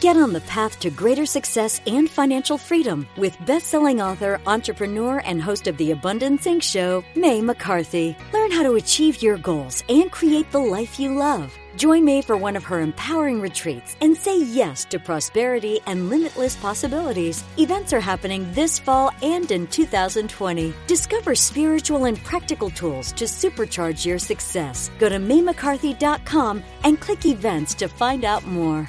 Get on the path to greater success and financial freedom with best-selling author, entrepreneur, and host of the Abundance Inc. show, Mae McCarthy. Learn how to achieve your goals and create the life you love. Join Mae for one of her empowering retreats and say yes to prosperity and limitless possibilities. Events are happening this fall and in 2020. Discover spiritual and practical tools to supercharge your success. Go to MaeMcCarthy.com and click events to find out more.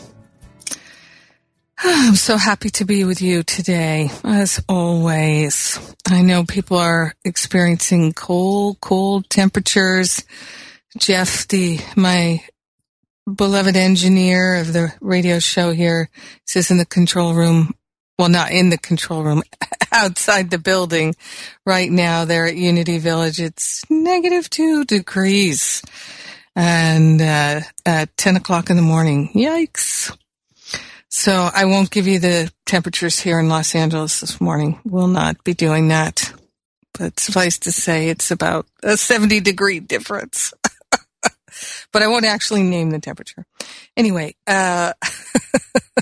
I'm so happy to be with you today, as always. I know people are experiencing cold, cold temperatures. Jeff, the, my beloved engineer of the radio show here, is in the control room. Well, not in the control room, outside the building right now. They're at Unity Village. It's negative two degrees and, uh, at 10 o'clock in the morning. Yikes. So I won't give you the temperatures here in Los Angeles this morning. We'll not be doing that. But suffice to say, it's about a 70 degree difference. but I won't actually name the temperature. Anyway, uh,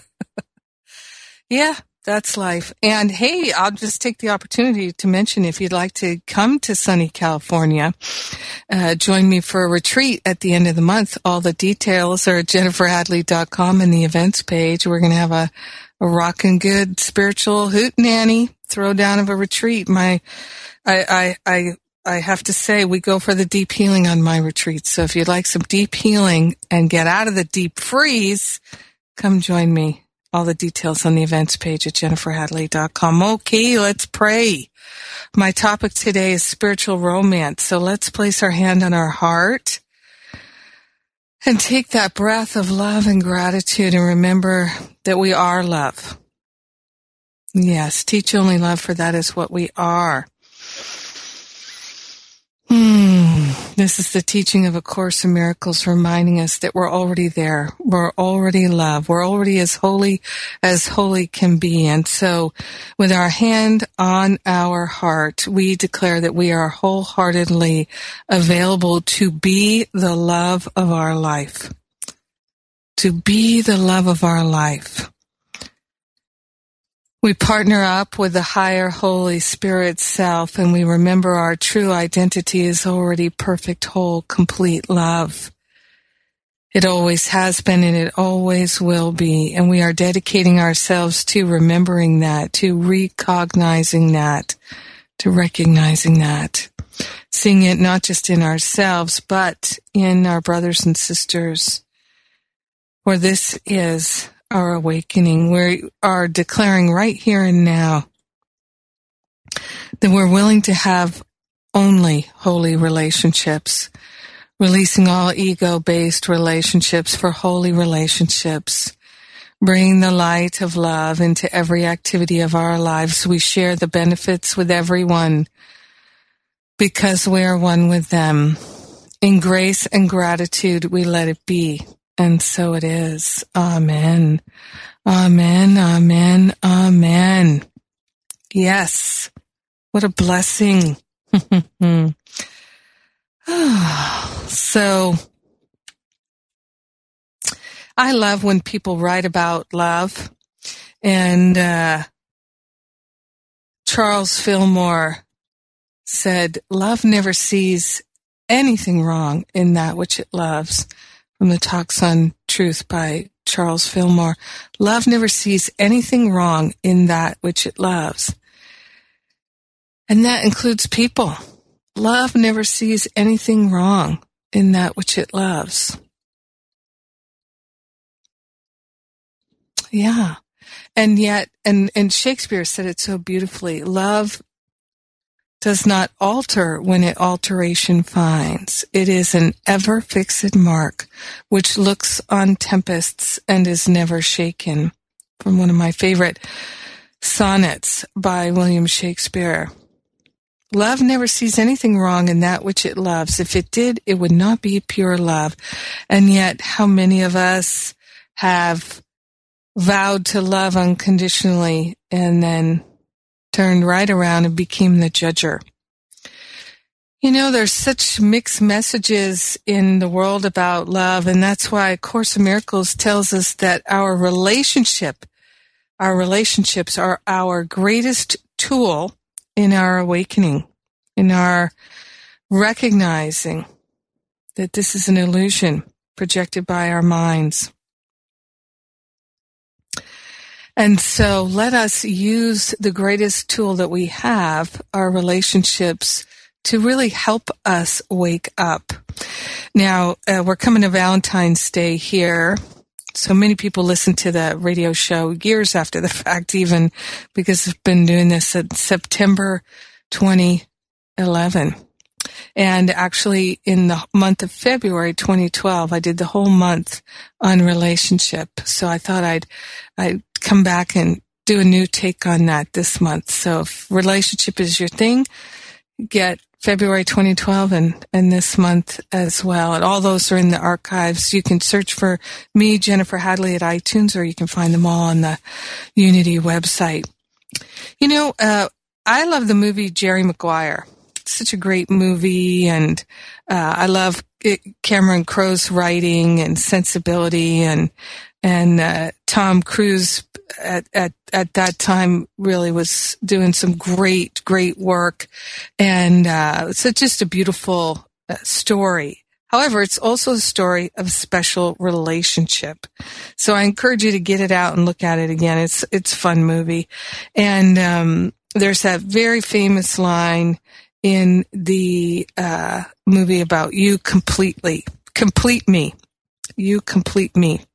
yeah, that's life. And hey, I'll just take the opportunity to mention if you'd like to come to sunny California, uh, join me for a retreat at the end of the month. All the details are at jenniferhadley.com in the events page. We're going to have a, a rockin' good spiritual hoot nanny throwdown of a retreat. My, I, I, I, I have to say we go for the deep healing on my retreat. So if you'd like some deep healing and get out of the deep freeze, come join me all the details on the events page at jenniferhadley.com. Okay, let's pray. My topic today is spiritual romance. So let's place our hand on our heart and take that breath of love and gratitude and remember that we are love. Yes, teach only love for that is what we are. Hmm. This is the teaching of A Course in Miracles reminding us that we're already there. We're already love. We're already as holy as holy can be. And so with our hand on our heart, we declare that we are wholeheartedly available to be the love of our life. To be the love of our life. We partner up with the higher Holy Spirit self and we remember our true identity is already perfect, whole, complete love. It always has been and it always will be. And we are dedicating ourselves to remembering that, to recognizing that, to recognizing that. Seeing it not just in ourselves, but in our brothers and sisters. For this is our awakening. We are declaring right here and now that we're willing to have only holy relationships, releasing all ego based relationships for holy relationships. Bringing the light of love into every activity of our lives. We share the benefits with everyone because we are one with them. In grace and gratitude, we let it be. And so it is. Amen. Amen. Amen. Amen. Yes. What a blessing so I love when people write about love and uh, Charles Fillmore said, Love never sees anything wrong in that which it loves. From the Talks on Truth by Charles Fillmore. Love never sees anything wrong in that which it loves. And that includes people. Love never sees anything wrong in that which it loves. Yeah. And yet, and, and Shakespeare said it so beautifully. Love does not alter when it alteration finds. It is an ever fixed mark, which looks on tempests and is never shaken. From one of my favorite sonnets by William Shakespeare. Love never sees anything wrong in that which it loves. If it did, it would not be pure love. And yet, how many of us have vowed to love unconditionally and then turned right around and became the judger. You know, there's such mixed messages in the world about love, and that's why Course of Miracles tells us that our relationship, our relationships are our greatest tool in our awakening, in our recognizing that this is an illusion projected by our minds. And so let us use the greatest tool that we have, our relationships, to really help us wake up. Now, uh, we're coming to Valentine's Day here. So many people listen to the radio show years after the fact, even because I've been doing this since September 2011. And actually in the month of February 2012, I did the whole month on relationship. So I thought I'd, I'd come back and do a new take on that this month. So if relationship is your thing, get February 2012 and, and this month as well. And all those are in the archives. You can search for me, Jennifer Hadley at iTunes, or you can find them all on the Unity website. You know, uh, I love the movie Jerry Maguire. Such a great movie and, uh, I love it, Cameron Crowe's writing and sensibility and, and, uh, Tom Cruise at, at, at that time really was doing some great, great work. And, uh, it's just a beautiful uh, story. However, it's also a story of special relationship. So I encourage you to get it out and look at it again. It's, it's a fun movie. And, um, there's that very famous line in the, uh, movie about you completely, complete me. You complete me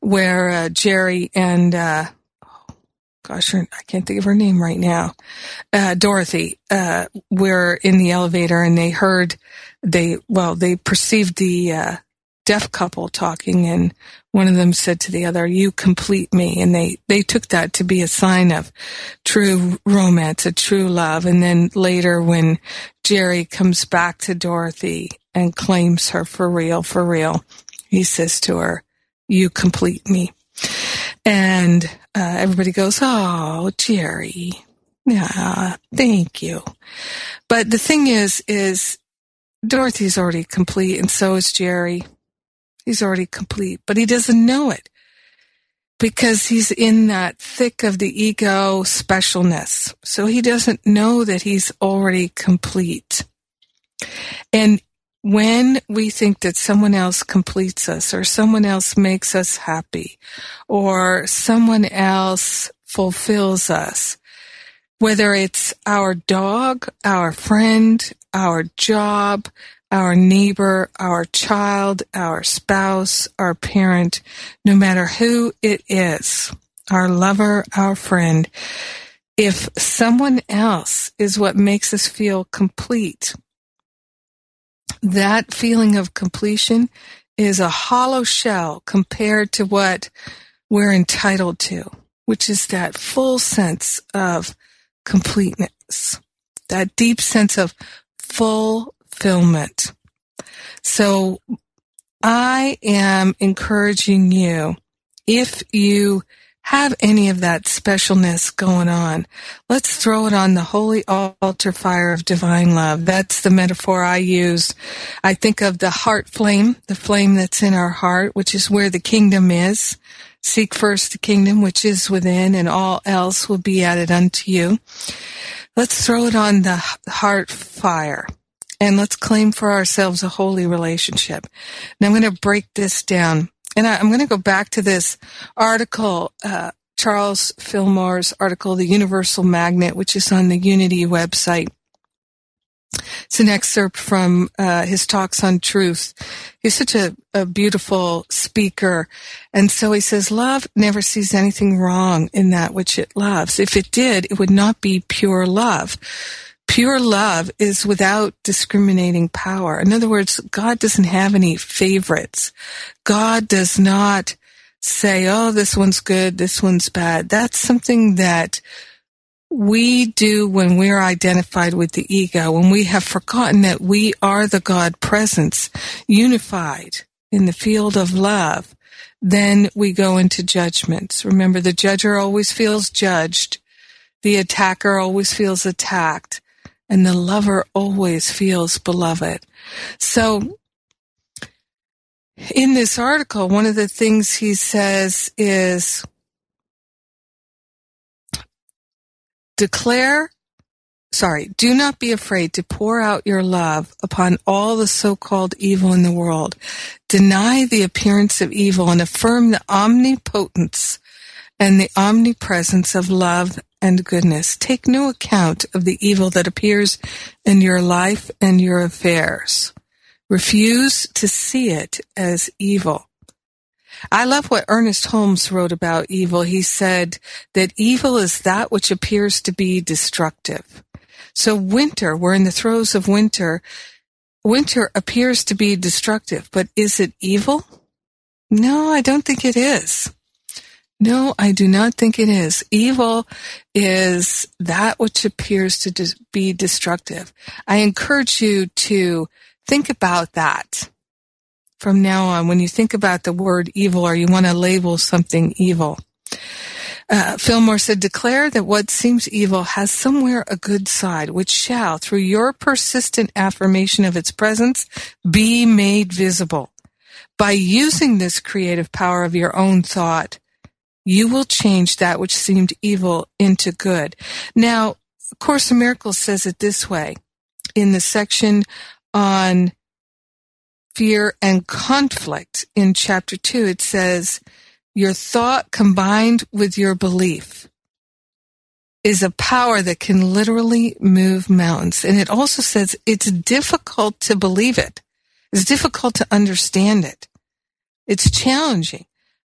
where uh, Jerry and uh, gosh, I can't think of her name right now. Uh, Dorothy uh, were in the elevator and they heard they well they perceived the uh, deaf couple talking and one of them said to the other, "You complete me," and they they took that to be a sign of true romance, a true love. And then later, when Jerry comes back to Dorothy and claims her for real, for real, he says to her, you complete me. And uh, everybody goes, Oh, Jerry. Yeah, thank you. But the thing is, is Dorothy's already complete and so is Jerry. He's already complete, but he doesn't know it because he's in that thick of the ego specialness. So he doesn't know that he's already complete. And when we think that someone else completes us or someone else makes us happy or someone else fulfills us, whether it's our dog, our friend, our job, our neighbor, our child, our spouse, our parent, no matter who it is, our lover, our friend, if someone else is what makes us feel complete, that feeling of completion is a hollow shell compared to what we're entitled to, which is that full sense of completeness, that deep sense of fulfillment. So I am encouraging you, if you have any of that specialness going on. Let's throw it on the holy altar fire of divine love. That's the metaphor I use. I think of the heart flame, the flame that's in our heart, which is where the kingdom is. Seek first the kingdom which is within, and all else will be added unto you. Let's throw it on the heart fire and let's claim for ourselves a holy relationship. Now I'm going to break this down. And I, am going to go back to this article, uh, Charles Fillmore's article, The Universal Magnet, which is on the Unity website. It's an excerpt from uh, his talks on truth. He's such a, a beautiful speaker. And so he says, love never sees anything wrong in that which it loves. If it did, it would not be pure love. Pure love is without discriminating power. In other words, God doesn't have any favorites. God does not say, oh, this one's good, this one's bad. That's something that we do when we're identified with the ego, when we have forgotten that we are the God presence, unified in the field of love, then we go into judgments. Remember, the judger always feels judged. The attacker always feels attacked and the lover always feels beloved. So, in this article, one of the things he says is declare, sorry, do not be afraid to pour out your love upon all the so-called evil in the world. Deny the appearance of evil and affirm the omnipotence and the omnipresence of love and goodness. Take no account of the evil that appears in your life and your affairs. Refuse to see it as evil. I love what Ernest Holmes wrote about evil. He said that evil is that which appears to be destructive. So winter, we're in the throes of winter. Winter appears to be destructive, but is it evil? No, I don't think it is. No, I do not think it is. Evil is that which appears to be destructive. I encourage you to think about that from now on when you think about the word evil or you want to label something evil. Uh, Fillmore said, declare that what seems evil has somewhere a good side, which shall, through your persistent affirmation of its presence, be made visible. By using this creative power of your own thought, you will change that which seemed evil into good. Now, of Course in Miracles says it this way in the section on fear and conflict in chapter two. It says, your thought combined with your belief is a power that can literally move mountains. And it also says it's difficult to believe it. It's difficult to understand it. It's challenging.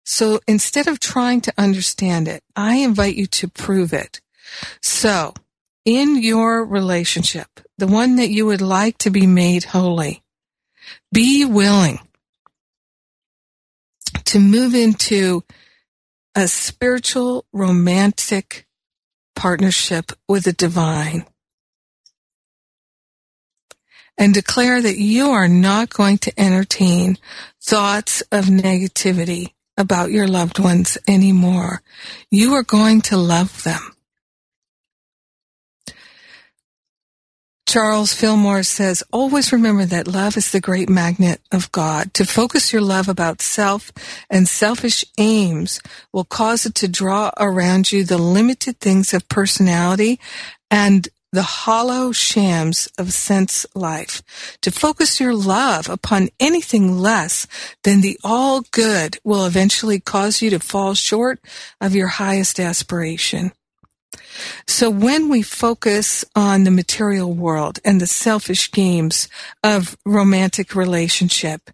So instead of trying to understand it, I invite you to prove it. So in your relationship, the one that you would like to be made holy, be willing to move into a spiritual romantic partnership with the divine and declare that you are not going to entertain thoughts of negativity about your loved ones anymore. You are going to love them. Charles Fillmore says, always remember that love is the great magnet of God. To focus your love about self and selfish aims will cause it to draw around you the limited things of personality and the hollow shams of sense life, to focus your love upon anything less than the all good will eventually cause you to fall short of your highest aspiration. So when we focus on the material world and the selfish games of romantic relationship,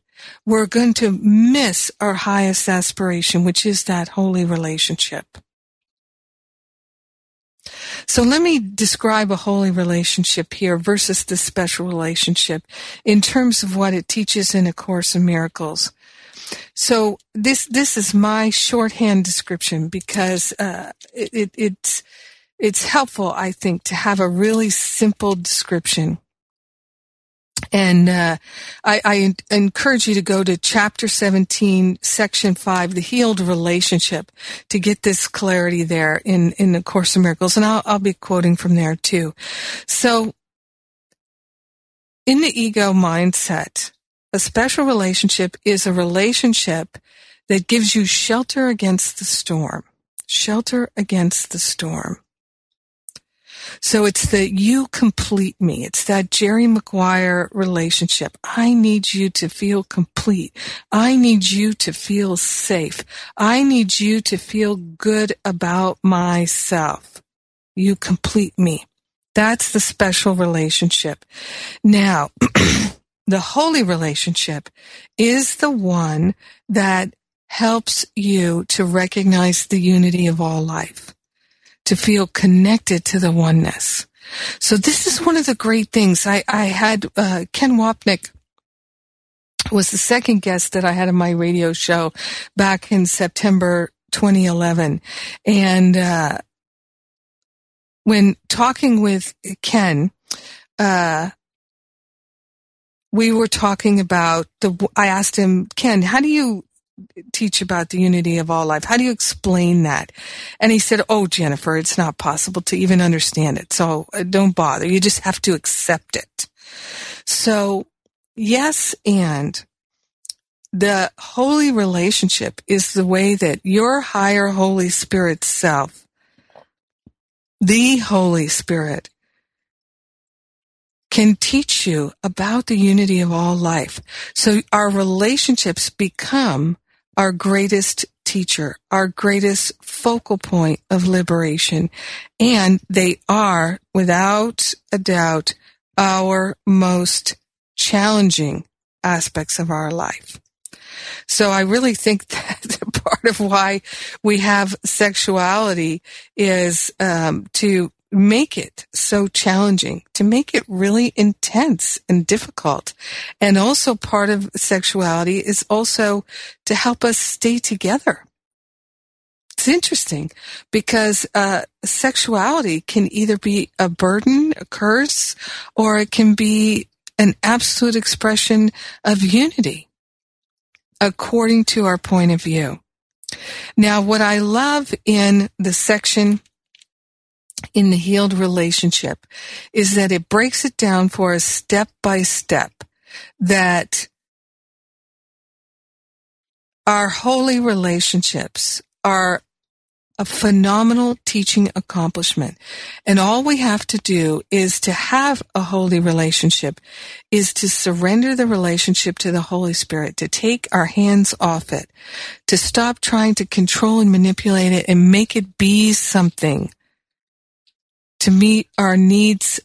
we're going to miss our highest aspiration, which is that holy relationship. So let me describe a holy relationship here versus the special relationship in terms of what it teaches in A Course in Miracles. So this this is my shorthand description because uh, it, it, it's it's helpful, I think, to have a really simple description. And uh, I, I, encourage you to go to chapter 17, section 5, the healed relationship, to get this clarity there in, in the Course of Miracles. And I'll, I'll be quoting from there too. So, in the ego mindset, a special relationship is a relationship that gives you shelter against the storm. Shelter against the storm. So it's the you complete me. It's that Jerry Maguire relationship. I need you to feel complete. I need you to feel safe. I need you to feel good about myself. You complete me. That's the special relationship. Now, the holy relationship is the one that helps you to recognize the unity of all life to feel connected to the oneness. So this is one of the great things. I, I had uh, Ken Wapnick was the second guest that I had on my radio show back in September 2011. And uh, when talking with Ken, uh, we were talking about the. I asked him, Ken, how do you teach about the unity of all life? How do you explain that? And he said, Oh, Jennifer, it's not possible to even understand it. So uh, don't bother. You just have to accept it. So yes, and the holy relationship is the way that your higher Holy Spirit self, the Holy Spirit, can teach you about the unity of all life. So our relationships become our greatest teacher, our greatest focal point of liberation. And they are, without a doubt, our most challenging aspects of our life. So I really think that part of why we have sexuality is um, to make it so challenging, to make it really intense and difficult. And also part of sexuality is also to help us stay together. It's interesting because uh, sexuality can either be a burden, a curse, or it can be an absolute expression of unity according to our point of view. Now, what I love in the section in the healed relationship is that it breaks it down for us step by step that our holy relationships are a phenomenal teaching accomplishment. And all we have to do is to have a holy relationship is to surrender the relationship to the Holy Spirit, to take our hands off it, to stop trying to control and manipulate it and make it be something to meet our needs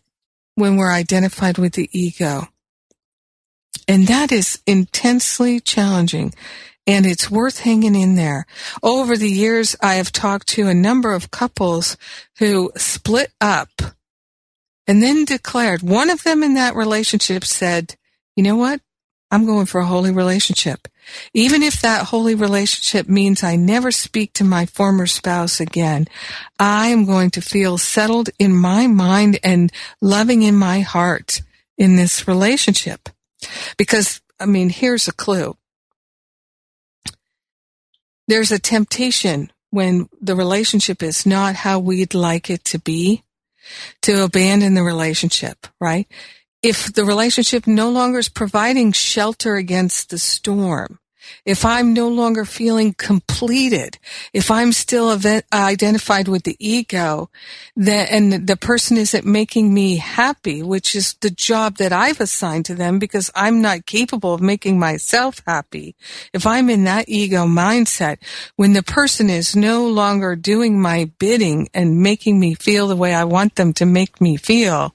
when we're identified with the ego. And that is intensely challenging and it's worth hanging in there. Over the years, I have talked to a number of couples who split up and then declared one of them in that relationship said, you know what? I'm going for a holy relationship. Even if that holy relationship means I never speak to my former spouse again, I am going to feel settled in my mind and loving in my heart in this relationship. Because, I mean, here's a clue. There's a temptation when the relationship is not how we'd like it to be to abandon the relationship, right? If the relationship no longer is providing shelter against the storm, if I'm no longer feeling completed, if I'm still event, identified with the ego, that, and the person isn't making me happy, which is the job that I've assigned to them because I'm not capable of making myself happy. If I'm in that ego mindset, when the person is no longer doing my bidding and making me feel the way I want them to make me feel,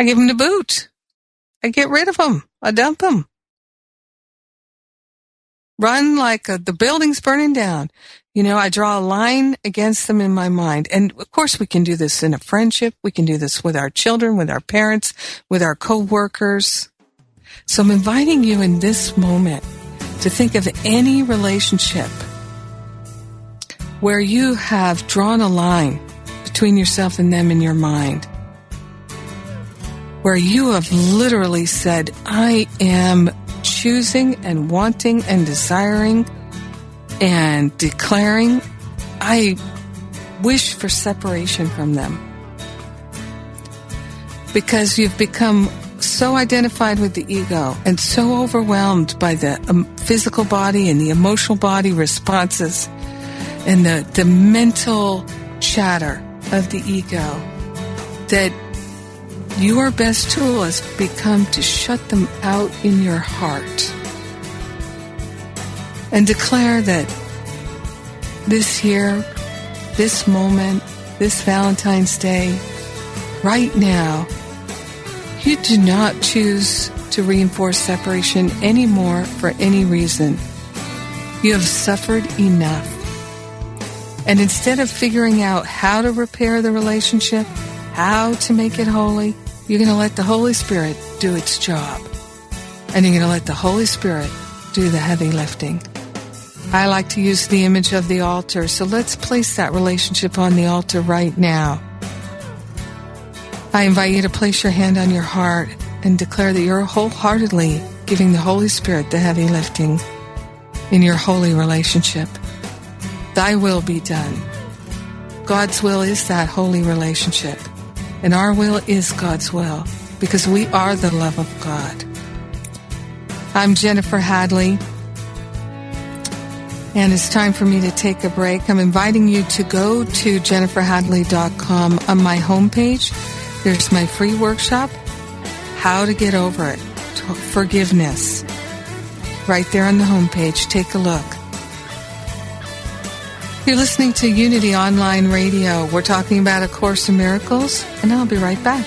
I give them the boot. I get rid of them. I dump them. Run like a, the building's burning down. You know, I draw a line against them in my mind. And of course, we can do this in a friendship. We can do this with our children, with our parents, with our coworkers. So I'm inviting you in this moment to think of any relationship where you have drawn a line between yourself and them in your mind where you have literally said, I am choosing and wanting and desiring and declaring, I wish for separation from them. Because you've become so identified with the ego and so overwhelmed by the um, physical body and the emotional body responses and the, the mental chatter of the ego that your best tool has become to shut them out in your heart and declare that this year, this moment, this Valentine's Day, right now, you do not choose to reinforce separation anymore for any reason. You have suffered enough. And instead of figuring out how to repair the relationship, how to make it holy, you're going to let the Holy Spirit do its job. And you're going to let the Holy Spirit do the heavy lifting. I like to use the image of the altar, so let's place that relationship on the altar right now. I invite you to place your hand on your heart and declare that you're wholeheartedly giving the Holy Spirit the heavy lifting in your holy relationship. Thy will be done. God's will is that holy relationship, and our will is God's will because we are the love of God. I'm Jennifer Hadley, and it's time for me to take a break. I'm inviting you to go to jenniferhadley.com on my homepage there's my free workshop, How to Get Over It, Forgiveness. Right there on the homepage. Take a look. You're listening to Unity Online Radio. We're talking about A Course in Miracles, and I'll be right back.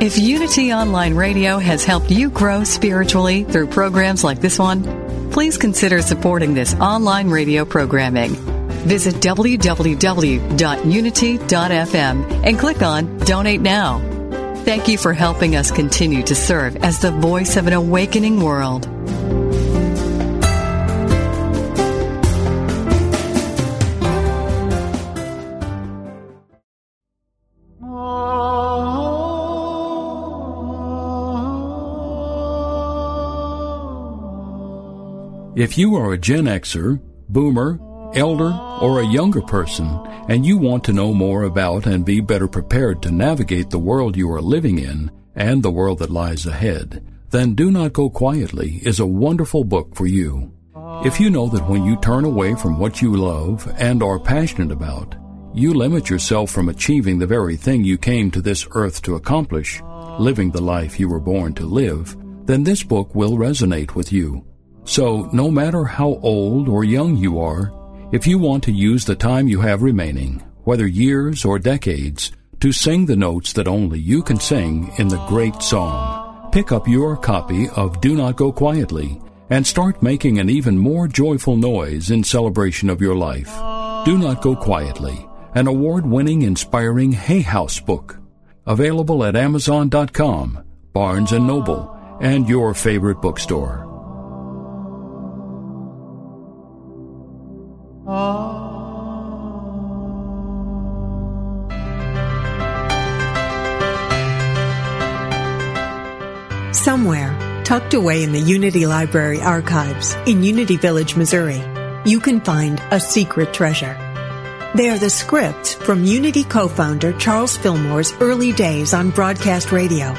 If Unity Online Radio has helped you grow spiritually through programs like this one, please consider supporting this online radio programming. Visit www.unity.fm and click on Donate Now. Thank you for helping us continue to serve as the voice of an awakening world. If you are a Gen Xer, Boomer, Elder, or a younger person, and you want to know more about and be better prepared to navigate the world you are living in and the world that lies ahead, then Do Not Go Quietly is a wonderful book for you. If you know that when you turn away from what you love and are passionate about, you limit yourself from achieving the very thing you came to this earth to accomplish, living the life you were born to live, then this book will resonate with you. So, no matter how old or young you are, if you want to use the time you have remaining, whether years or decades, to sing the notes that only you can sing in the great song, pick up your copy of Do Not Go Quietly and start making an even more joyful noise in celebration of your life. Do Not Go Quietly, an award-winning, inspiring Hay House book. Available at Amazon.com, Barnes & Noble, and your favorite bookstore. Ah. Somewhere, tucked away in the Unity Library archives in Unity Village, Missouri, you can find a secret treasure. They are the scripts from Unity co-founder Charles Fillmore's early days on broadcast radio.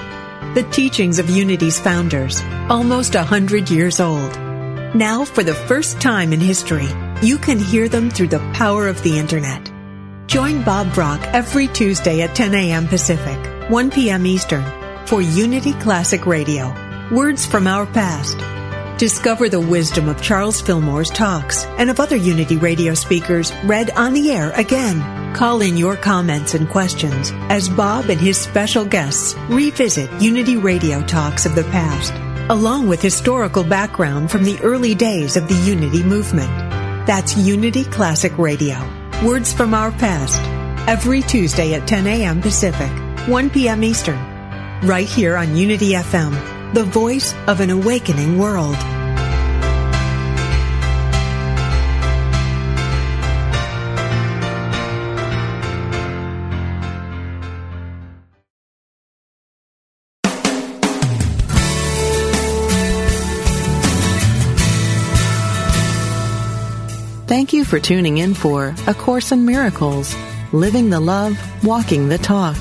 The teachings of Unity's founders, almost a hundred years old. Now, for the first time in history, you can hear them through the power of the internet. Join Bob Brock every Tuesday at 10 a.m. Pacific, 1 p.m. Eastern for Unity Classic Radio. Words from our past. Discover the wisdom of Charles Fillmore's talks and of other Unity radio speakers read on the air again. Call in your comments and questions as Bob and his special guests revisit Unity radio talks of the past, along with historical background from the early days of the Unity movement. That's Unity Classic Radio. Words from our past. every Tuesday at 10 a.m. Pacific, 1 p.m. Eastern, right here on Unity FM, the voice of an awakening world. Thank you for tuning in for A Course in Miracles, Living the Love, Walking the Talk.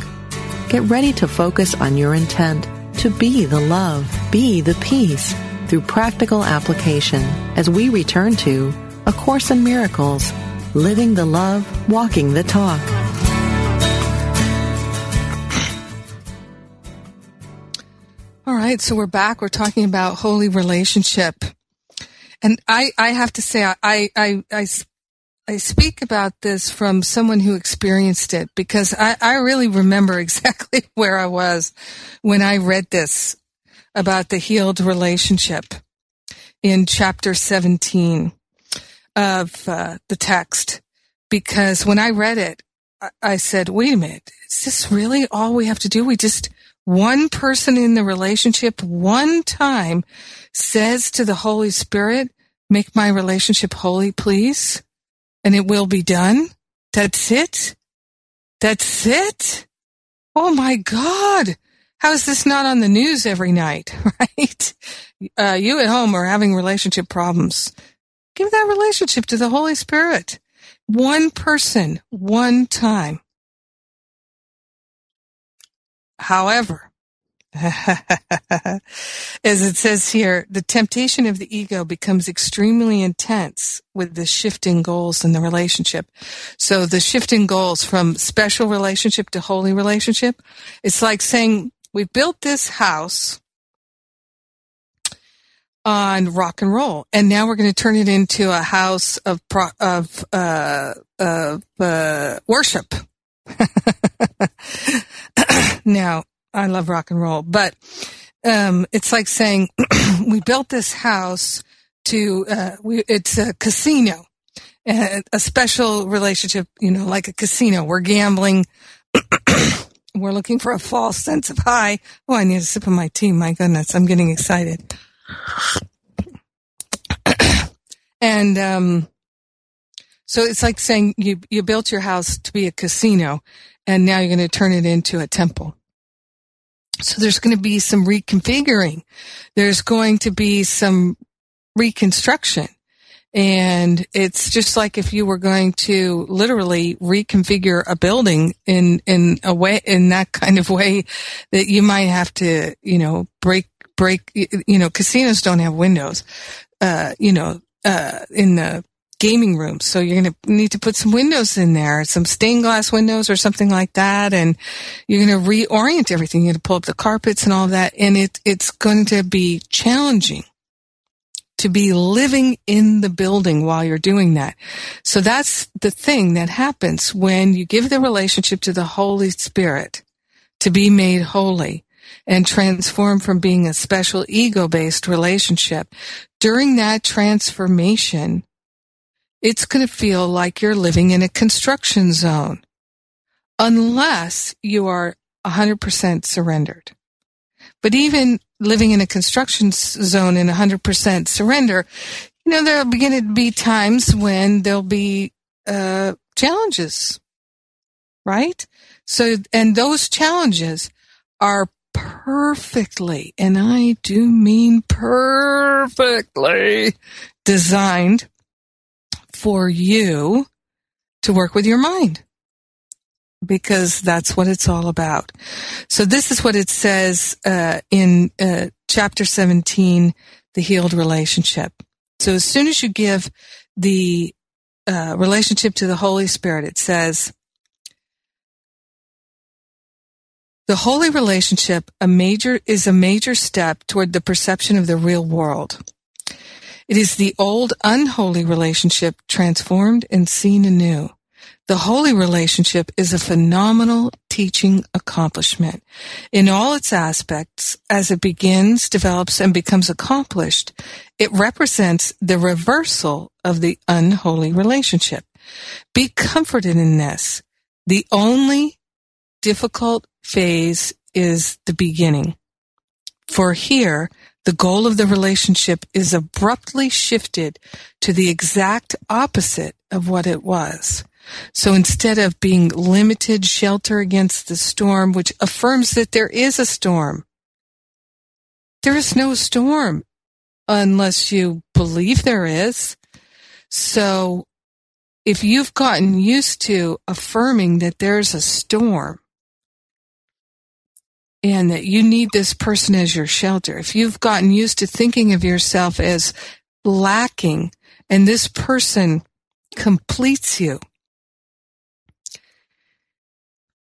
Get ready to focus on your intent to be the love, be the peace through practical application as we return to A Course in Miracles, Living the Love, Walking the Talk. All right, so we're back. We're talking about holy relationship. And I, I have to say, I, I, I, I speak about this from someone who experienced it because I, I really remember exactly where I was when I read this about the healed relationship in chapter 17 of uh, the text. Because when I read it, I, I said, wait a minute, is this really all we have to do? We just, one person in the relationship, one time says to the Holy Spirit, make my relationship holy, please. And it will be done. That's it. That's it. Oh my God. How is this not on the news every night? Right? Uh, you at home are having relationship problems. Give that relationship to the Holy Spirit. One person, one time. However, As it says here, the temptation of the ego becomes extremely intense with the shifting goals in the relationship. So the shifting goals from special relationship to holy relationship, it's like saying, we built this house on rock and roll, and now we're going to turn it into a house of pro- of uh, of uh, worship. now, I love rock and roll, but um, it's like saying we built this house to uh, we, it's a casino, a special relationship, you know, like a casino. We're gambling. We're looking for a false sense of high. Oh, I need a sip of my tea. My goodness, I'm getting excited. and um, so it's like saying you you built your house to be a casino, and now you're going to turn it into a temple. So there's going to be some reconfiguring. There's going to be some reconstruction. And it's just like if you were going to literally reconfigure a building in, in a way, in that kind of way that you might have to, you know, break, break, you know, casinos don't have windows, uh, you know, uh, in the gaming room. So you're going to need to put some windows in there, some stained glass windows or something like that. And you're going to reorient everything. You're going to pull up the carpets and all that. And it, it's going to be challenging to be living in the building while you're doing that. So that's the thing that happens when you give the relationship to the Holy Spirit to be made holy and transform from being a special ego based relationship. During that transformation, it's going to feel like you're living in a construction zone unless you are 100% surrendered. But even living in a construction zone in 100% surrender, you know, there'll begin to be times when there'll be uh, challenges, right? So, and those challenges are perfectly, and I do mean perfectly designed for you to work with your mind because that's what it's all about. So this is what it says uh, in uh, chapter 17, the healed relationship. So as soon as you give the uh, relationship to the Holy Spirit, it says, the holy relationship a major is a major step toward the perception of the real world. It is the old unholy relationship transformed and seen anew. The holy relationship is a phenomenal teaching accomplishment. In all its aspects, as it begins, develops, and becomes accomplished, it represents the reversal of the unholy relationship. Be comforted in this. The only difficult phase is the beginning. For here, the goal of the relationship is abruptly shifted to the exact opposite of what it was. So instead of being limited shelter against the storm, which affirms that there is a storm, there is no storm unless you believe there is. So if you've gotten used to affirming that there's a storm and that you need this person as your shelter, if you've gotten used to thinking of yourself as lacking and this person completes you,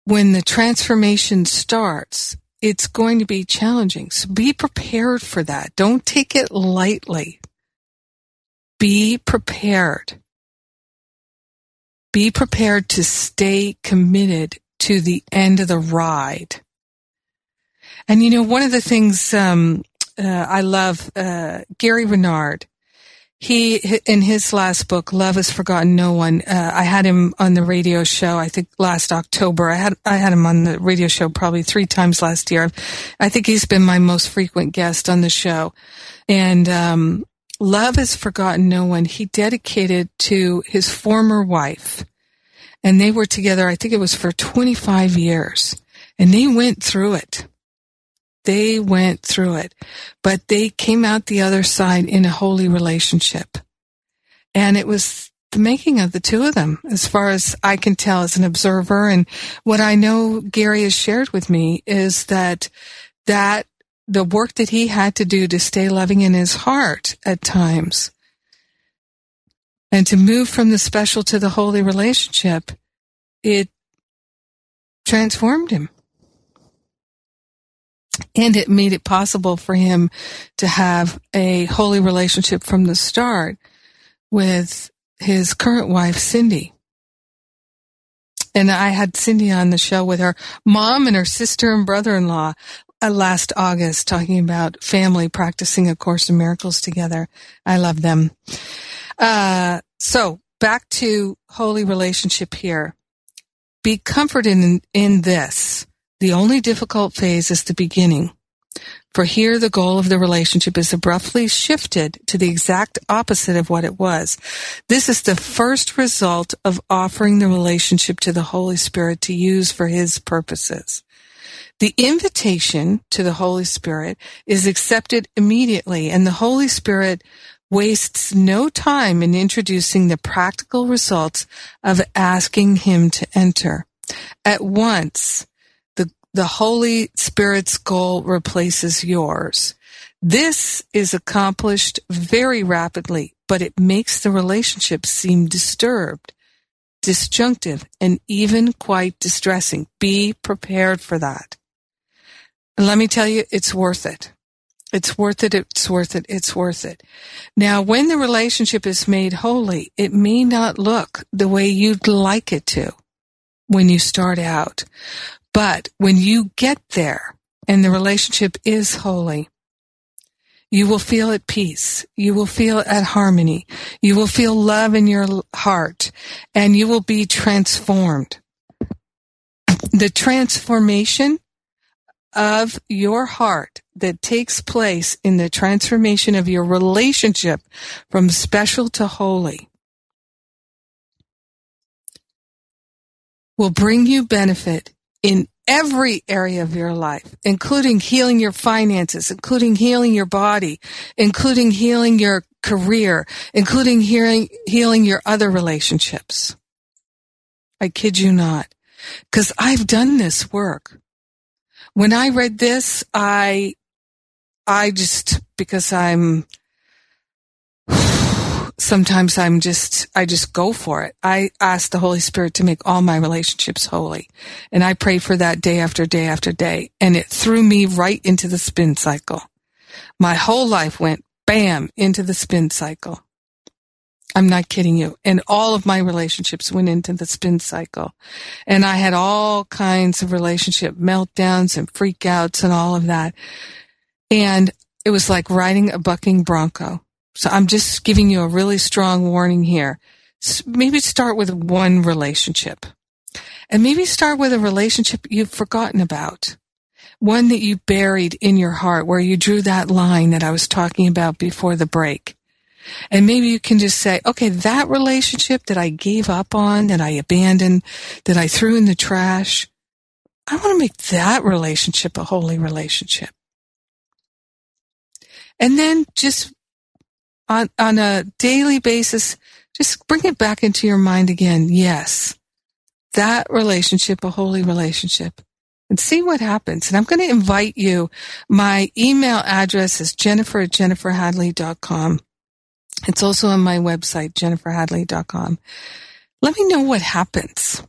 when the transformation starts, it's going to be challenging. So be prepared for that. Don't take it lightly. Be prepared. Be prepared to stay committed to the end of the ride. And you know, one of the things um, uh, I love, uh, Gary Renard, he in his last book love has forgotten no one uh, i had him on the radio show i think last october. I had i had him on the radio show probably three times last year. I think he's been my most frequent guest on the show. And um, love has forgotten no one he dedicated to his former wife. And they were together i think it was for 25 years. And they went through it they went through it, but they came out the other side in a holy relationship. And it was the making of the two of them, as far as I can tell as an observer. And what I know Gary has shared with me is that that the work that he had to do to stay loving in his heart at times and to move from the special to the holy relationship, it transformed him and it made it possible for him to have a holy relationship from the start with his current wife, Cindy. And I had Cindy on the show with her mom and her sister and brother-in-law uh, last August talking about family practicing A Course in Miracles together. I love them. Uh, so back to holy relationship here. Be comforted in, in this the only difficult phase is the beginning. For here the goal of the relationship is abruptly shifted to the exact opposite of what it was. This is the first result of offering the relationship to the Holy Spirit to use for His purposes. The invitation to the Holy Spirit is accepted immediately and the Holy Spirit wastes no time in introducing the practical results of asking Him to enter. At once, the Holy Spirit's goal replaces yours. This is accomplished very rapidly, but it makes the relationship seem disturbed, disjunctive, and even quite distressing. Be prepared for that. And let me tell you, it's worth it. It's worth it. It's worth it. It's worth it. Now, when the relationship is made holy, it may not look the way you'd like it to when you start out. But when you get there and the relationship is holy, you will feel at peace. You will feel at harmony. You will feel love in your heart and you will be transformed. The transformation of your heart that takes place in the transformation of your relationship from special to holy will bring you benefit in every area of your life, including healing your finances, including healing your body, including healing your career, including healing, healing your other relationships. I kid you not. Cause I've done this work. When I read this, I, I just, because I'm, sometimes I'm just, I just go for it. I ask the Holy Spirit to make all my relationships holy. And I pray for that day after day after day. And it threw me right into the spin cycle. My whole life went bam into the spin cycle. I'm not kidding you. And all of my relationships went into the spin cycle. And I had all kinds of relationship meltdowns and freakouts and all of that. And it was like riding a bucking bronco. So I'm just giving you a really strong warning here. Maybe start with one relationship And maybe start with a relationship you've forgotten about. One that you buried in your heart where you drew that line that I was talking about before the break. And maybe you can just say, okay, that relationship that I gave up on, that I abandoned, that I threw in the trash, I want to make that relationship a holy relationship. And then just on, on a daily basis, just bring it back into your mind again. Yes, that relationship, a holy relationship and see what happens. And I'm going to invite you. My email address is jennifer at jenniferhadley.com. It's also on my website, jenniferhadley.com. Let me know what happens.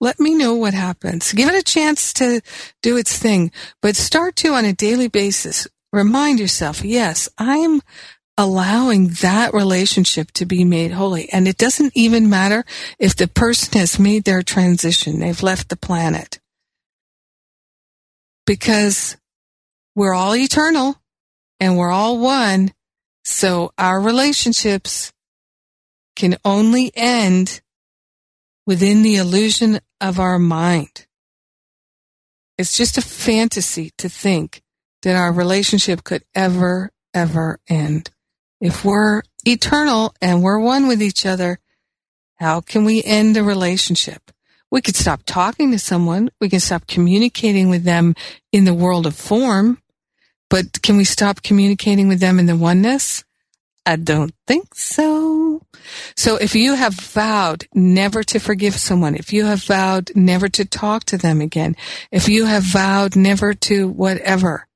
Let me know what happens. Give it a chance to do its thing, but start to on a daily basis. Remind yourself, yes, I'm allowing that relationship to be made holy. And it doesn't even matter if the person has made their transition. They've left the planet because we're all eternal and we're all one. So our relationships can only end within the illusion of our mind. It's just a fantasy to think that our relationship could ever, ever end. If we're eternal and we're one with each other, how can we end a relationship? We could stop talking to someone. We can stop communicating with them in the world of form. But can we stop communicating with them in the oneness? I don't think so. So if you have vowed never to forgive someone, if you have vowed never to talk to them again, if you have vowed never to whatever,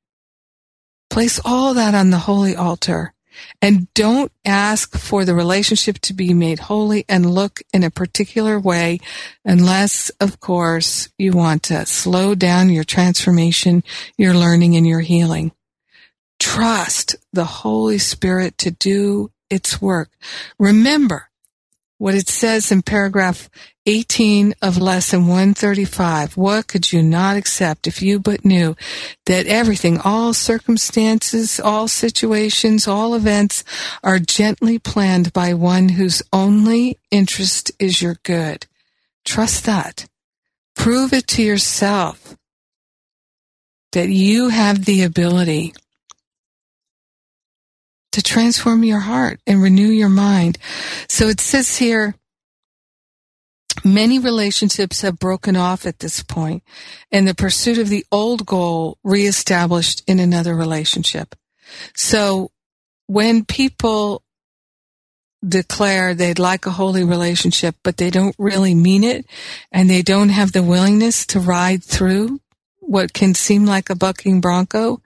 place all that on the holy altar and don't ask for the relationship to be made holy and look in a particular way unless, of course, you want to slow down your transformation, your learning, and your healing. Trust the Holy Spirit to do its work. Remember what it says in paragraph 18 of lesson 135. What could you not accept if you but knew that everything, all circumstances, all situations, all events are gently planned by one whose only interest is your good? Trust that. Prove it to yourself that you have the ability to transform your heart and renew your mind. So it says here, Many relationships have broken off at this point and the pursuit of the old goal reestablished in another relationship. So when people declare they'd like a holy relationship, but they don't really mean it and they don't have the willingness to ride through what can seem like a bucking bronco,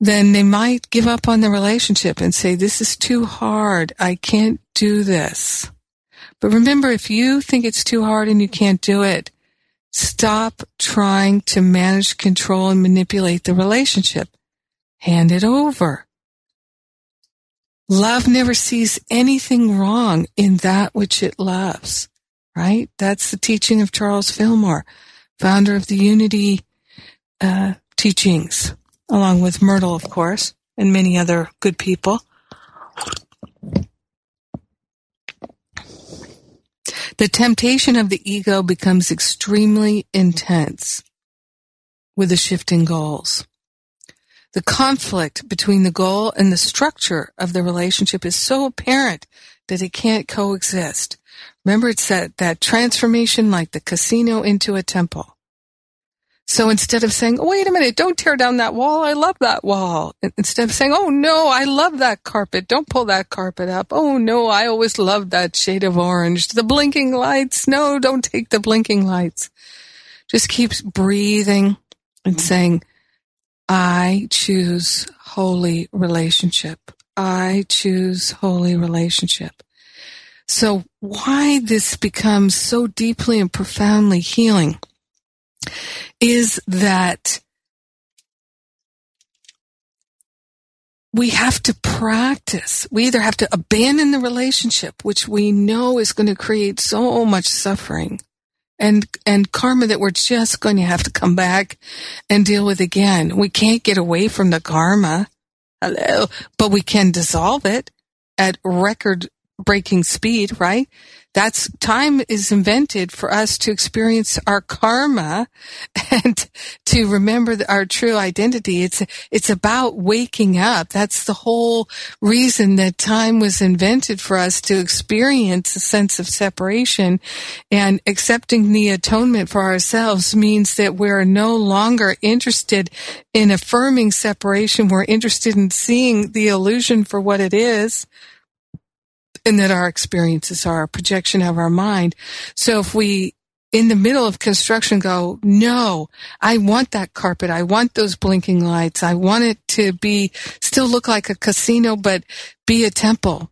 then they might give up on the relationship and say, this is too hard. I can't do this. But remember, if you think it's too hard and you can't do it, stop trying to manage, control, and manipulate the relationship. Hand it over. Love never sees anything wrong in that which it loves, right? That's the teaching of Charles Fillmore, founder of the Unity uh, teachings, along with Myrtle, of course, and many other good people. The temptation of the ego becomes extremely intense with the shifting goals. The conflict between the goal and the structure of the relationship is so apparent that it can't coexist. Remember, it's that, that transformation like the casino into a temple. So instead of saying, oh, wait a minute, don't tear down that wall. I love that wall. Instead of saying, oh no, I love that carpet. Don't pull that carpet up. Oh no, I always loved that shade of orange. The blinking lights. No, don't take the blinking lights. Just keeps breathing and mm-hmm. saying, I choose holy relationship. I choose holy relationship. So why this becomes so deeply and profoundly healing is that we have to practice. We either have to abandon the relationship, which we know is going to create so much suffering and, and karma that we're just going to have to come back and deal with again. We can't get away from the karma. Hello. But we can dissolve it at record breaking speed, right? That's time is invented for us to experience our karma and to remember our true identity. It's, it's about waking up. That's the whole reason that time was invented for us to experience a sense of separation and accepting the atonement for ourselves means that we're no longer interested in affirming separation. We're interested in seeing the illusion for what it is and that our experiences are a projection of our mind. So if we in the middle of construction go, no, I want that carpet. I want those blinking lights. I want it to be, still look like a casino, but be a temple.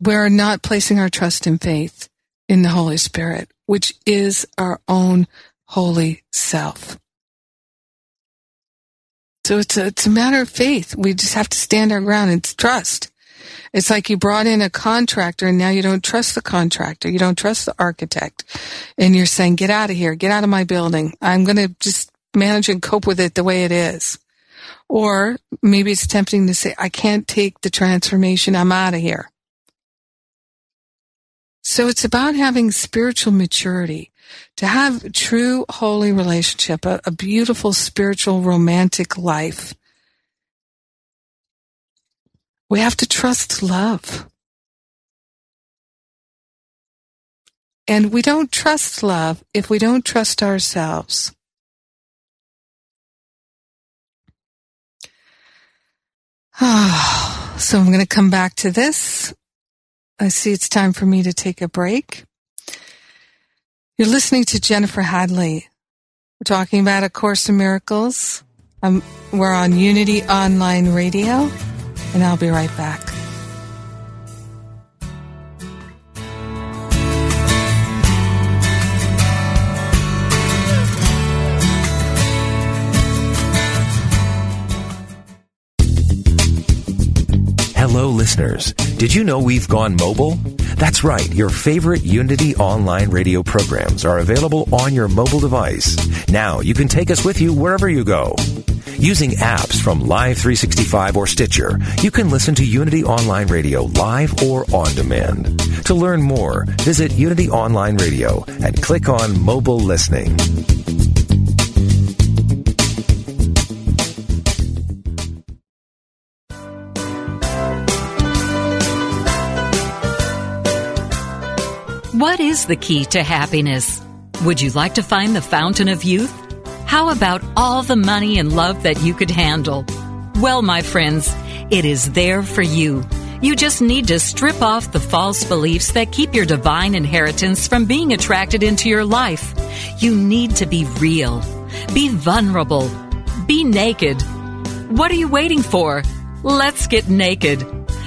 We're not placing our trust and faith in the Holy Spirit, which is our own holy self. So it's a, it's a matter of faith. We just have to stand our ground and trust. It's like you brought in a contractor and now you don't trust the contractor. You don't trust the architect. And you're saying, get out of here. Get out of my building. I'm going to just manage and cope with it the way it is. Or maybe it's tempting to say, I can't take the transformation. I'm out of here. So it's about having spiritual maturity to have a true holy relationship, a, a beautiful spiritual romantic life we have to trust love. And we don't trust love if we don't trust ourselves. so I'm going to come back to this. I see it's time for me to take a break. You're listening to Jennifer Hadley. We're talking about A Course in Miracles. Um, we're on Unity Online Radio and I'll be right back. Hello, listeners. Did you know we've gone mobile? That's right. Your favorite Unity online radio programs are available on your mobile device. Now you can take us with you wherever you go. Using apps from Live 365 or Stitcher, you can listen to Unity Online Radio live or on demand. To learn more, visit Unity Online Radio and click on Mobile Listening. What is the key to happiness? Would you like to find the fountain of youth? How about all the money and love that you could handle? Well, my friends, it is there for you. You just need to strip off the false beliefs that keep your divine inheritance from being attracted into your life. You need to be real. Be vulnerable. Be naked. What are you waiting for? Let's get naked.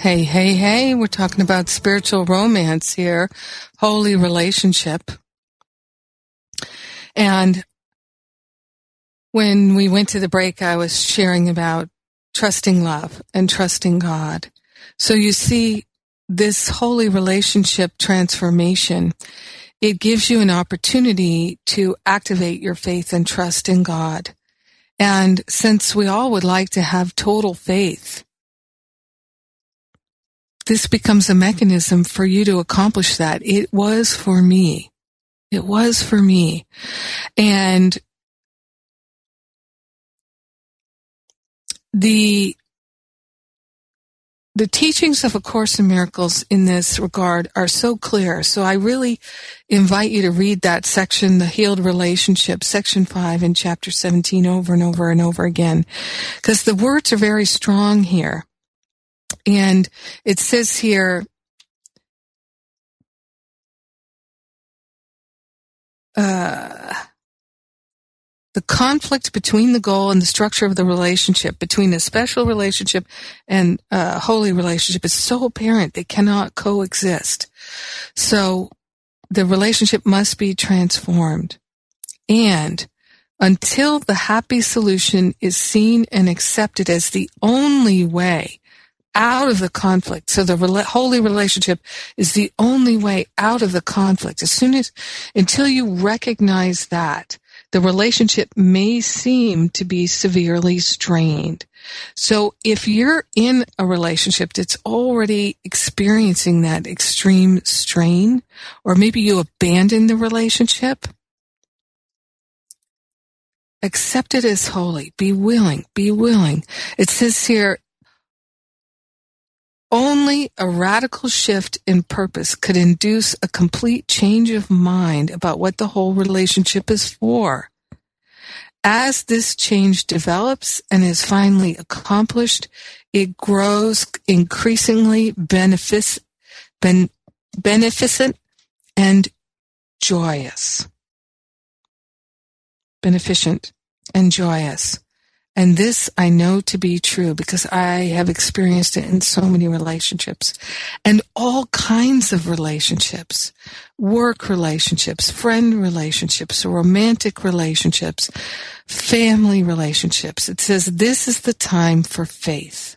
Hey, hey, hey, we're talking about spiritual romance here, holy relationship. And when we went to the break, I was sharing about trusting love and trusting God. So you see this holy relationship transformation. It gives you an opportunity to activate your faith and trust in God. And since we all would like to have total faith, this becomes a mechanism for you to accomplish that. It was for me. It was for me. And the the teachings of A Course in Miracles in this regard are so clear. So I really invite you to read that section, the healed relationship, section five in chapter 17 over and over and over again. Because the words are very strong here. And it says here, uh, the conflict between the goal and the structure of the relationship, between a special relationship and a holy relationship, is so apparent they cannot coexist. So the relationship must be transformed. And until the happy solution is seen and accepted as the only way out of the conflict. So the holy relationship is the only way out of the conflict. As soon as, until you recognize that, the relationship may seem to be severely strained. So if you're in a relationship that's already experiencing that extreme strain, or maybe you abandon the relationship, accept it as holy. Be willing. Be willing. It says here, only a radical shift in purpose could induce a complete change of mind about what the whole relationship is for. As this change develops and is finally accomplished, it grows increasingly benefic- ben- beneficent and joyous. Beneficent and joyous. And this I know to be true because I have experienced it in so many relationships and all kinds of relationships, work relationships, friend relationships, romantic relationships, family relationships. It says this is the time for faith.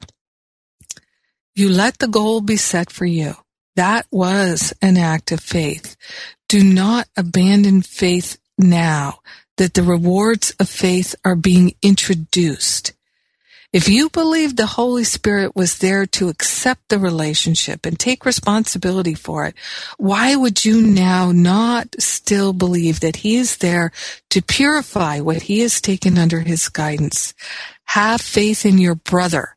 You let the goal be set for you. That was an act of faith. Do not abandon faith now that the rewards of faith are being introduced. If you believe the Holy Spirit was there to accept the relationship and take responsibility for it, why would you now not still believe that He is there to purify what He has taken under His guidance? Have faith in your brother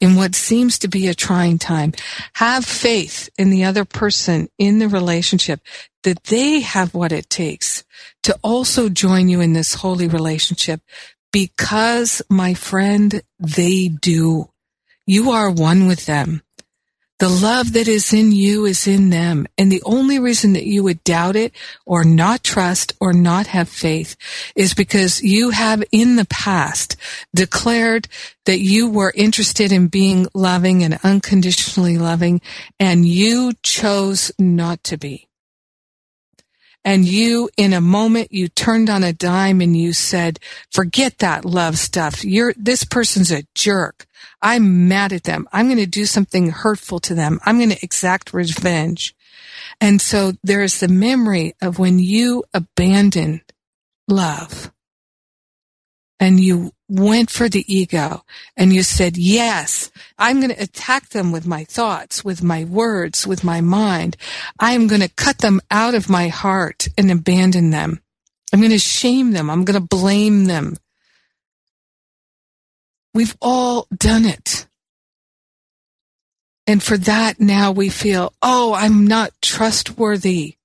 in what seems to be a trying time. Have faith in the other person in the relationship that they have what it takes to also join you in this holy relationship because, my friend, they do. You are one with them. The love that is in you is in them. And the only reason that you would doubt it or not trust or not have faith is because you have in the past declared that you were interested in being loving and unconditionally loving and you chose not to be. And you, in a moment, you turned on a dime and you said, forget that love stuff. You're, this person's a jerk. I'm mad at them. I'm going to do something hurtful to them. I'm going to exact revenge. And so there is the memory of when you abandoned love and you went for the ego and you said, yes, I'm going to attack them with my thoughts, with my words, with my mind. I'm going to cut them out of my heart and abandon them. I'm going to shame them. I'm going to blame them. We've all done it. And for that, now we feel, oh, I'm not trustworthy.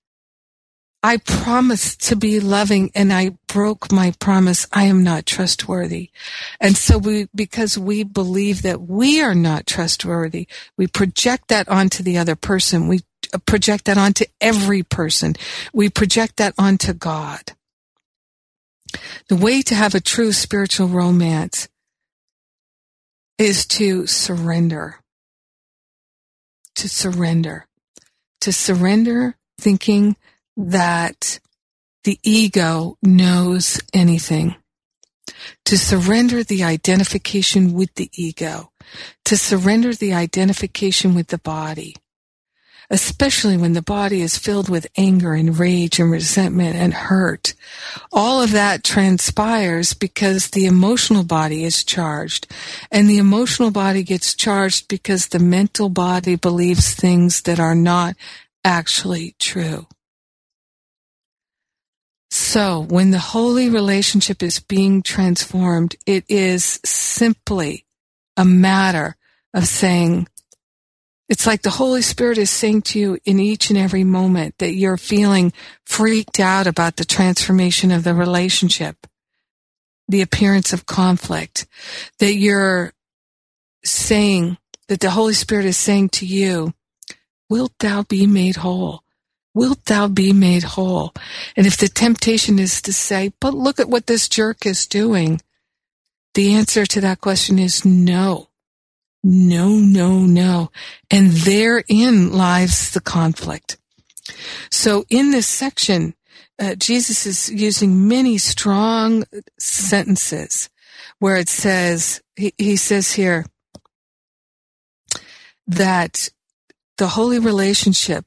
I promised to be loving and I broke my promise. I am not trustworthy. And so we, because we believe that we are not trustworthy, we project that onto the other person. We uh, project that onto every person. We project that onto God. The way to have a true spiritual romance is to surrender. To surrender. To surrender thinking that the ego knows anything. to surrender the identification with the ego, to surrender the identification with the body, especially when the body is filled with anger and rage and resentment and hurt. All of that transpires because the emotional body is charged. And the emotional body gets charged because the mental body believes things that are not actually true. So when the holy relationship is being transformed, it is simply a matter of saying, it's like the Holy Spirit is saying to you in each and every moment that you're feeling freaked out about the transformation of the relationship, the appearance of conflict, that you're saying, that the Holy Spirit is saying to you, wilt thou be made whole? Wilt thou be made whole? And if the temptation is to say, but look at what this jerk is doing, the answer to that question is no. No, no, no. And therein lies the conflict. So in this section, uh, Jesus is using many strong sentences where it says, he, he says here that the holy relationship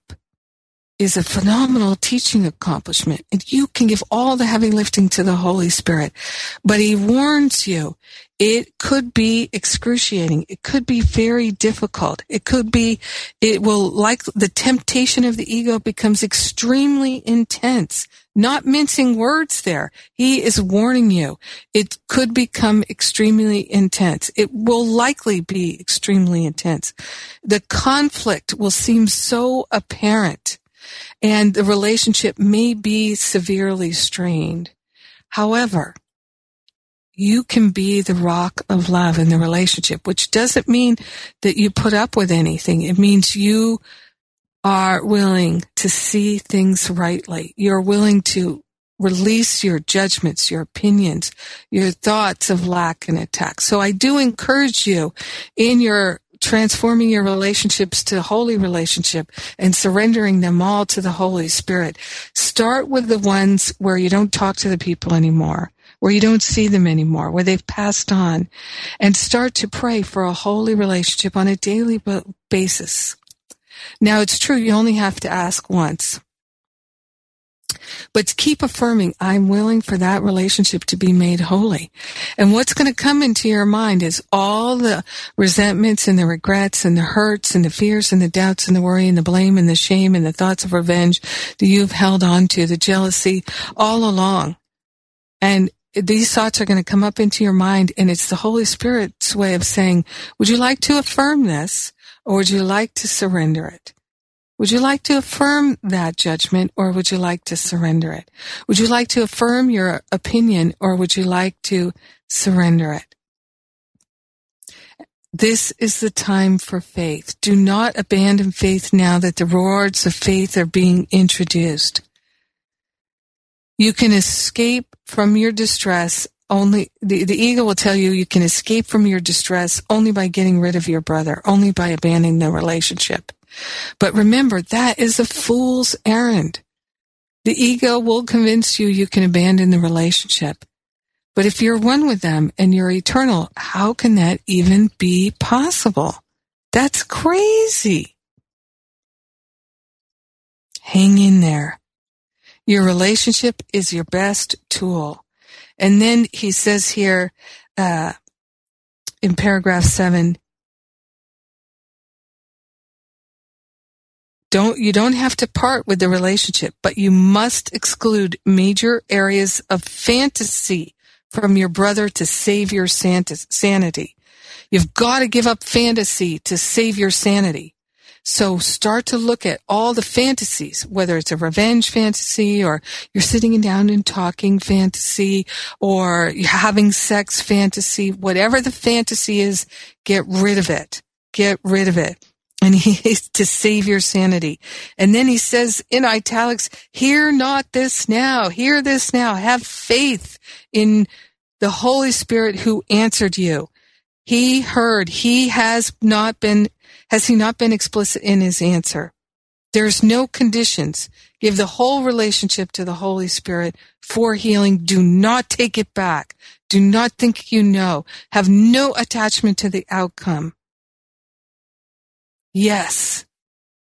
is a phenomenal teaching accomplishment and you can give all the heavy lifting to the Holy Spirit. But he warns you, it could be excruciating. It could be very difficult. It could be, it will like the temptation of the ego becomes extremely intense. Not mincing words there. He is warning you. It could become extremely intense. It will likely be extremely intense. The conflict will seem so apparent and the relationship may be severely strained. However, you can be the rock of love in the relationship, which doesn't mean that you put up with anything. It means you are willing to see things rightly. You're willing to release your judgments, your opinions, your thoughts of lack and attack. So I do encourage you in your transforming your relationships to holy relationship and surrendering them all to the Holy Spirit. Start with the ones where you don't talk to the people anymore, where you don't see them anymore, where they've passed on, and start to pray for a holy relationship on a daily basis. Now it's true, you only have to ask once. But keep affirming, I'm willing for that relationship to be made holy. And what's going to come into your mind is all the resentments and the regrets and the hurts and the fears and the doubts and the worry and the blame and the shame and the thoughts of revenge that you've held on to, the jealousy all along. And these thoughts are going to come up into your mind and it's the Holy Spirit's way of saying, would you like to affirm this or would you like to surrender it? Would you like to affirm that judgment or would you like to surrender it? Would you like to affirm your opinion or would you like to surrender it? This is the time for faith. Do not abandon faith now that the rewards of faith are being introduced. You can escape from your distress only, the, the ego will tell you you can escape from your distress only by getting rid of your brother, only by abandoning the relationship. But remember, that is a fool's errand. The ego will convince you you can abandon the relationship. But if you're one with them and you're eternal, how can that even be possible? That's crazy. Hang in there. Your relationship is your best tool. And then he says here uh, in paragraph seven, don't you don't have to part with the relationship, but you must exclude major areas of fantasy from your brother to save your sanity. You've got to give up fantasy to save your sanity. So start to look at all the fantasies, whether it's a revenge fantasy or you're sitting down and talking fantasy or having sex fantasy, whatever the fantasy is, get rid of it. Get rid of it and he is to save your sanity. And then he says in italics, hear not this now, hear this now, have faith in the Holy Spirit who answered you. He heard, he has not been, has he not been explicit in his answer? There's no conditions. Give the whole relationship to the Holy Spirit for healing. Do not take it back. Do not think you know. Have no attachment to the outcome. Yes,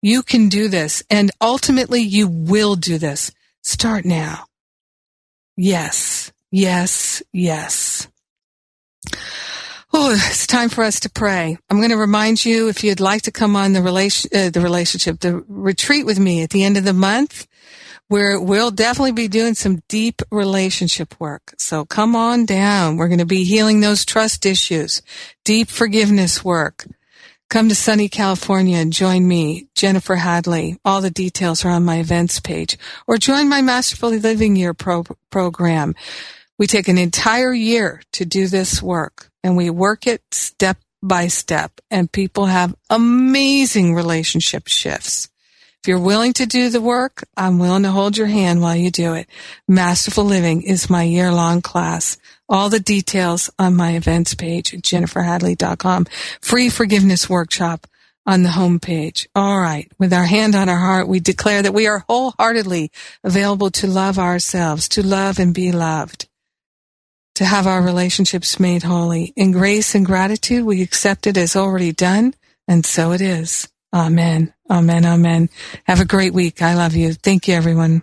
you can do this. And ultimately, you will do this. Start now. Yes, yes, yes. Oh, it's time for us to pray. I'm going to remind you if you'd like to come on the relation, uh, the relationship, the retreat with me at the end of the month, where we'll definitely be doing some deep relationship work. So come on down. We're going to be healing those trust issues, deep forgiveness work. Come to sunny California and join me, Jennifer Hadley. All the details are on my events page or join my Masterfully Living Year pro- program. We take an entire year to do this work and we work it step by step and people have amazing relationship shifts. If you're willing to do the work, I'm willing to hold your hand while you do it. Masterful Living is my year long class. All the details on my events page at jenniferhadley.com. Free forgiveness workshop on the homepage. All right. With our hand on our heart, we declare that we are wholeheartedly available to love ourselves, to love and be loved to have our relationships made holy. In grace and gratitude, we accept it as already done, and so it is. Amen. Amen. Amen. Have a great week. I love you. Thank you, everyone.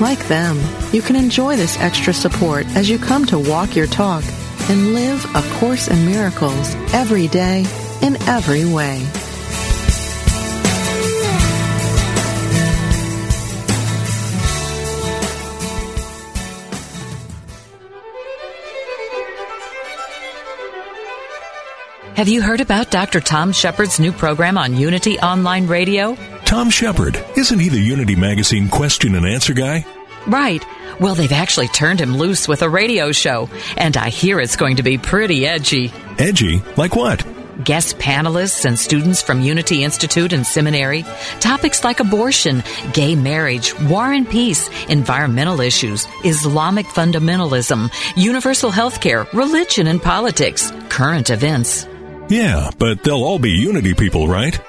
Like them, you can enjoy this extra support as you come to walk your talk and live A Course in Miracles every day in every way. Have you heard about Dr. Tom Shepherd's new program on Unity Online Radio? Tom Shepherd, isn't he the Unity Magazine question and answer guy? Right. Well, they've actually turned him loose with a radio show, and I hear it's going to be pretty edgy. Edgy? Like what? Guest panelists and students from Unity Institute and Seminary, topics like abortion, gay marriage, war and peace, environmental issues, Islamic fundamentalism, universal health care, religion and politics, current events. Yeah, but they'll all be Unity people, right?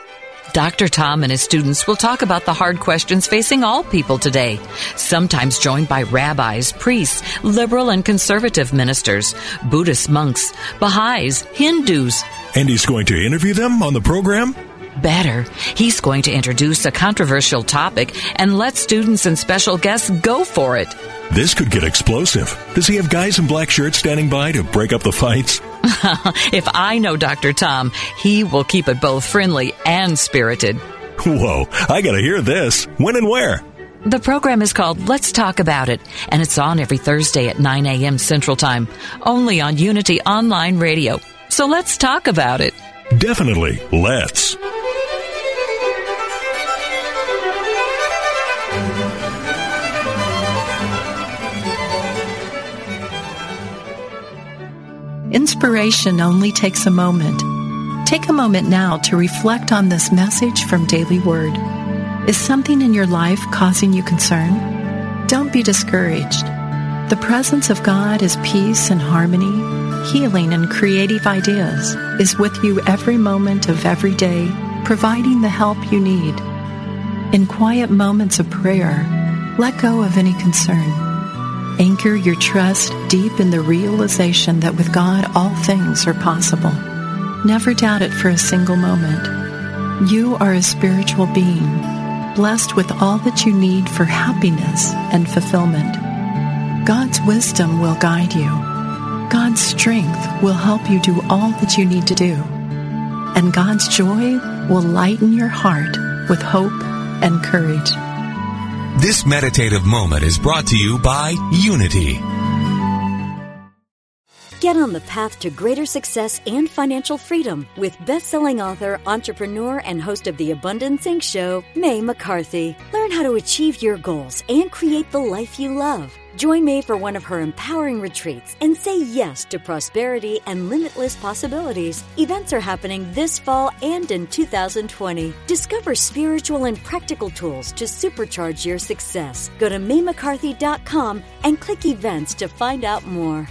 Dr. Tom and his students will talk about the hard questions facing all people today, sometimes joined by rabbis, priests, liberal and conservative ministers, Buddhist monks, Baha'is, Hindus. And he's going to interview them on the program? Better, he's going to introduce a controversial topic and let students and special guests go for it. This could get explosive. Does he have guys in black shirts standing by to break up the fights? if I know Dr. Tom, he will keep it both friendly and spirited. Whoa, I gotta hear this. When and where? The program is called Let's Talk About It, and it's on every Thursday at 9 a.m. Central Time, only on Unity Online Radio. So let's talk about it. Definitely, let's. Inspiration only takes a moment. Take a moment now to reflect on this message from Daily Word. Is something in your life causing you concern? Don't be discouraged. The presence of God is peace and harmony, healing and creative ideas, is with you every moment of every day, providing the help you need. In quiet moments of prayer, let go of any concern. Anchor your trust deep in the realization that with God all things are possible. Never doubt it for a single moment. You are a spiritual being, blessed with all that you need for happiness and fulfillment. God's wisdom will guide you. God's strength will help you do all that you need to do. And God's joy will lighten your heart with hope and courage. This meditative moment is brought to you by Unity. Get on the path to greater success and financial freedom with best-selling author, entrepreneur, and host of the Abundance Inc. show, May McCarthy. Learn how to achieve your goals and create the life you love. Join May for one of her empowering retreats and say yes to prosperity and limitless possibilities. Events are happening this fall and in 2020. Discover spiritual and practical tools to supercharge your success. Go to maymccarthy.com and click events to find out more.